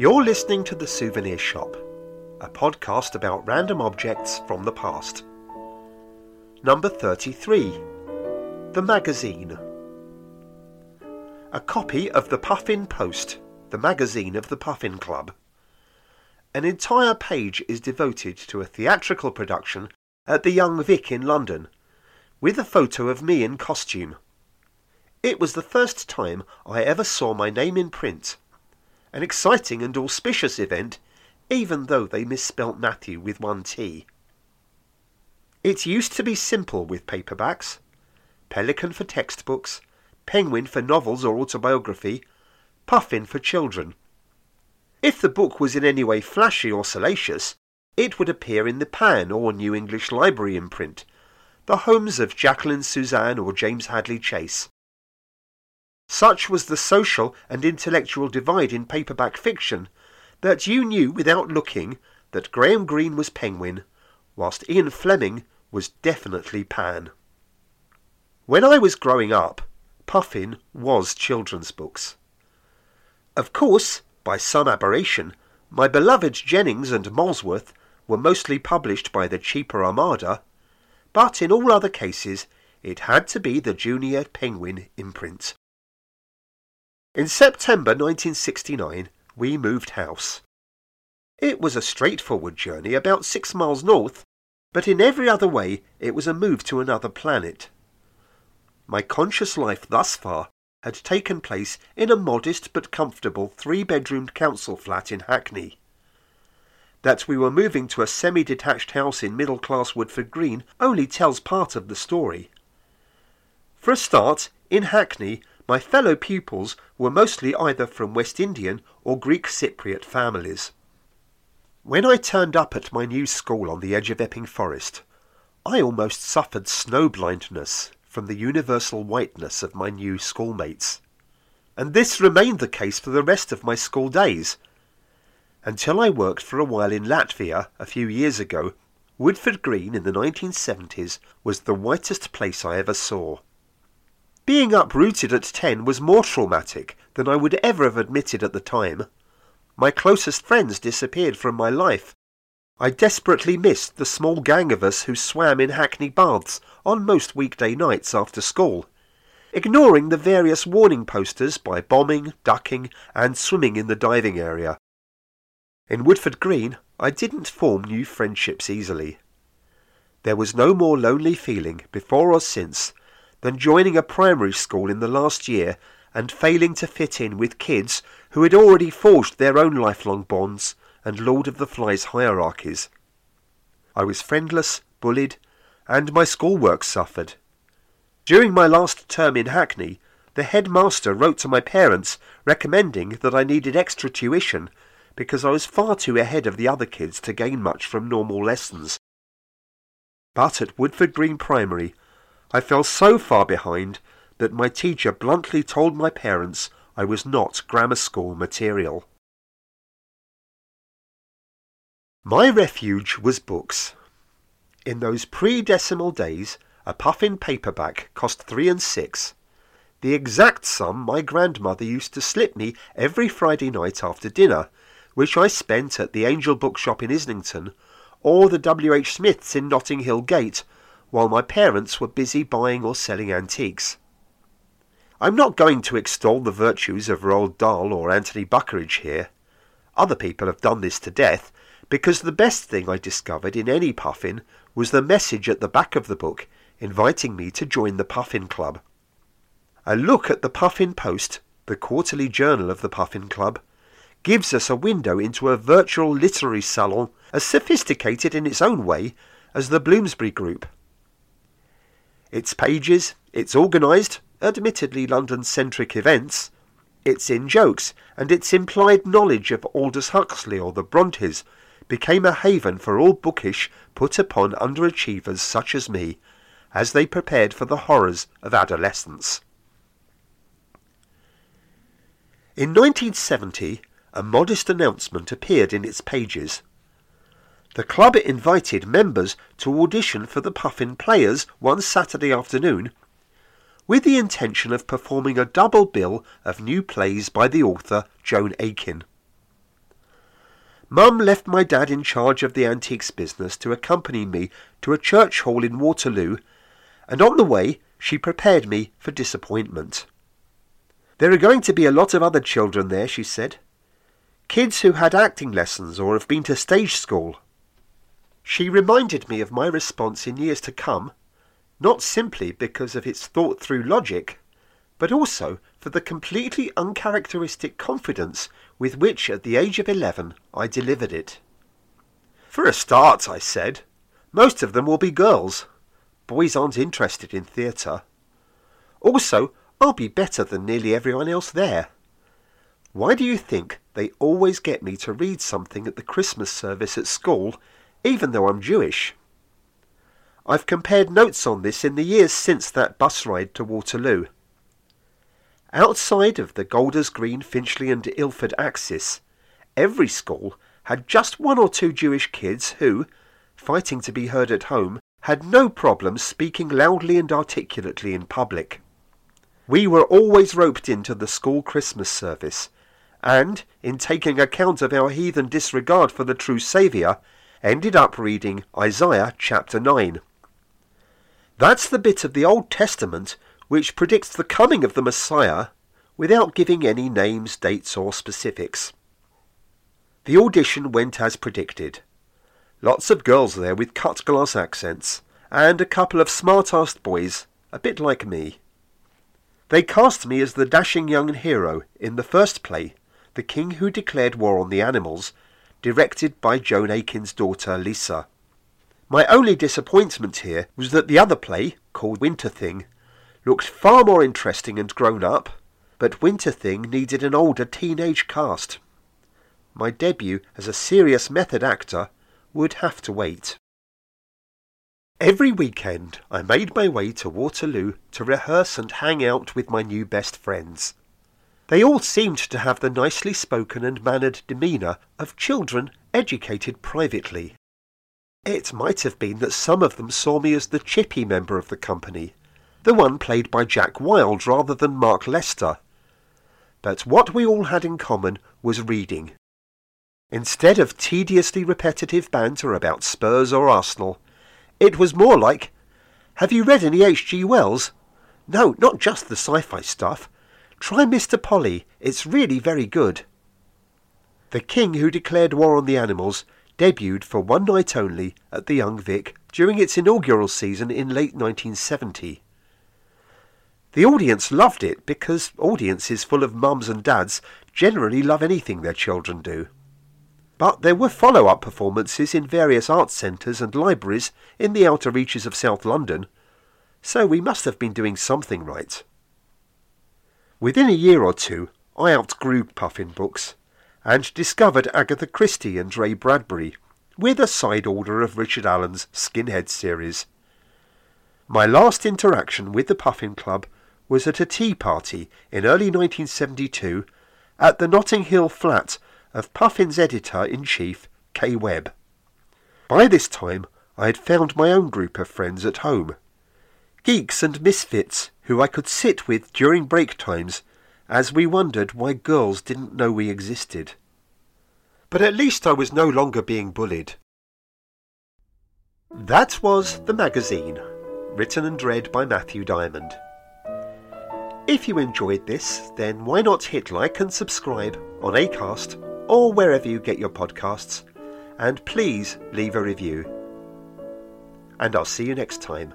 You're listening to The Souvenir Shop, a podcast about random objects from the past. Number 33 The Magazine. A copy of the Puffin Post, the magazine of the Puffin Club. An entire page is devoted to a theatrical production at the Young Vic in London, with a photo of me in costume. It was the first time I ever saw my name in print. An exciting and auspicious event, even though they misspelt Matthew with one T. It used to be simple with paperbacks. Pelican for textbooks, Penguin for novels or autobiography, Puffin for children. If the book was in any way flashy or salacious, it would appear in the Pan or New English Library imprint, the homes of Jacqueline Susann or James Hadley Chase. Such was the social and intellectual divide in paperback fiction that you knew without looking that Graham Greene was Penguin, whilst Ian Fleming was definitely Pan. When I was growing up, Puffin was children's books. Of course, by some aberration, my beloved Jennings and Molesworth were mostly published by the cheaper Armada, but in all other cases it had to be the Junior Penguin imprint. In September 1969, we moved house. It was a straightforward journey about six miles north, but in every other way it was a move to another planet. My conscious life thus far had taken place in a modest but comfortable three-bedroomed council flat in Hackney. That we were moving to a semi-detached house in middle-class Woodford Green only tells part of the story. For a start, in Hackney my fellow pupils were mostly either from West Indian or Greek Cypriot families. When I turned up at my new school on the edge of Epping Forest, I almost suffered snow blindness from the universal whiteness of my new schoolmates. And this remained the case for the rest of my school days. Until I worked for a while in Latvia a few years ago, Woodford Green in the 1970s was the whitest place I ever saw. Being uprooted at 10 was more traumatic than I would ever have admitted at the time. My closest friends disappeared from my life. I desperately missed the small gang of us who swam in Hackney baths on most weekday nights after school, ignoring the various warning posters by bombing, ducking, and swimming in the diving area. In Woodford Green, I didn't form new friendships easily. There was no more lonely feeling before or since than joining a primary school in the last year and failing to fit in with kids who had already forged their own lifelong bonds and Lord of the Flies hierarchies. I was friendless, bullied, and my schoolwork suffered. During my last term in Hackney, the headmaster wrote to my parents recommending that I needed extra tuition because I was far too ahead of the other kids to gain much from normal lessons. But at Woodford Green Primary, I fell so far behind that my teacher bluntly told my parents I was not grammar school material. My refuge was books. In those pre-decimal days, a puffin paperback cost three and six, the exact sum my grandmother used to slip me every Friday night after dinner, which I spent at the Angel Bookshop in Islington, or the W. H. Smith's in Notting Hill Gate, while my parents were busy buying or selling antiques. I'm not going to extol the virtues of Roald Dahl or Anthony Buckeridge here. Other people have done this to death, because the best thing I discovered in any puffin was the message at the back of the book inviting me to join the Puffin Club. A look at the Puffin Post, the quarterly journal of the Puffin Club, gives us a window into a virtual literary salon as sophisticated in its own way as the Bloomsbury Group. Its pages, its organised, admittedly London-centric events, its in-jokes, and its implied knowledge of Aldous Huxley or the Brontes became a haven for all bookish, put upon underachievers such as me, as they prepared for the horrors of adolescence. In 1970, a modest announcement appeared in its pages the club invited members to audition for the Puffin Players one Saturday afternoon with the intention of performing a double bill of new plays by the author Joan Aiken. Mum left my dad in charge of the antiques business to accompany me to a church hall in Waterloo, and on the way she prepared me for disappointment. There are going to be a lot of other children there, she said. Kids who had acting lessons or have been to stage school. She reminded me of my response in years to come, not simply because of its thought through logic, but also for the completely uncharacteristic confidence with which at the age of eleven I delivered it. For a start, I said, most of them will be girls. Boys aren't interested in theatre. Also, I'll be better than nearly everyone else there. Why do you think they always get me to read something at the Christmas service at school, even though I'm Jewish? I've compared notes on this in the years since that bus ride to Waterloo. Outside of the Golders Green, Finchley and Ilford axis, every school had just one or two Jewish kids who, fighting to be heard at home, had no problem speaking loudly and articulately in public. We were always roped into the school Christmas service, and, in taking account of our heathen disregard for the true Saviour, ended up reading Isaiah chapter 9. That's the bit of the Old Testament which predicts the coming of the Messiah without giving any names, dates, or specifics. The audition went as predicted. Lots of girls there with cut glass accents, and a couple of smart-assed boys, a bit like me. They cast me as the dashing young hero in the first play, the King Who Declared War on the Animals, directed by Joan Aiken's daughter Lisa. My only disappointment here was that the other play, called Winter Thing, looked far more interesting and grown up, but Winter Thing needed an older teenage cast. My debut as a serious method actor would have to wait. Every weekend I made my way to Waterloo to rehearse and hang out with my new best friends. They all seemed to have the nicely spoken and mannered demeanour of children educated privately. It might have been that some of them saw me as the chippy member of the company, the one played by Jack Wild rather than Mark Lester. But what we all had in common was reading. Instead of tediously repetitive banter about Spurs or Arsenal, it was more like, Have you read any H.G. Wells? No, not just the sci-fi stuff. Try Mr. Polly. It's really very good. The King Who Declared War on the Animals debuted for one night only at the Young Vic during its inaugural season in late 1970. The audience loved it because audiences full of mums and dads generally love anything their children do. But there were follow-up performances in various art centres and libraries in the outer reaches of South London, so we must have been doing something right. Within a year or two, I outgrew Puffin books and discovered Agatha Christie and Ray Bradbury, with a side order of Richard Allen's Skinhead series. My last interaction with the Puffin Club was at a tea party in early 1972 at the Notting Hill flat of Puffin's editor-in-chief, Kaye Webb. By this time, I had found my own group of friends at home geeks and misfits who I could sit with during break times as we wondered why girls didn't know we existed. But at least I was no longer being bullied. That was The Magazine, written and read by Matthew Diamond. If you enjoyed this, then why not hit like and subscribe on Acast or wherever you get your podcasts, and please leave a review. And I'll see you next time.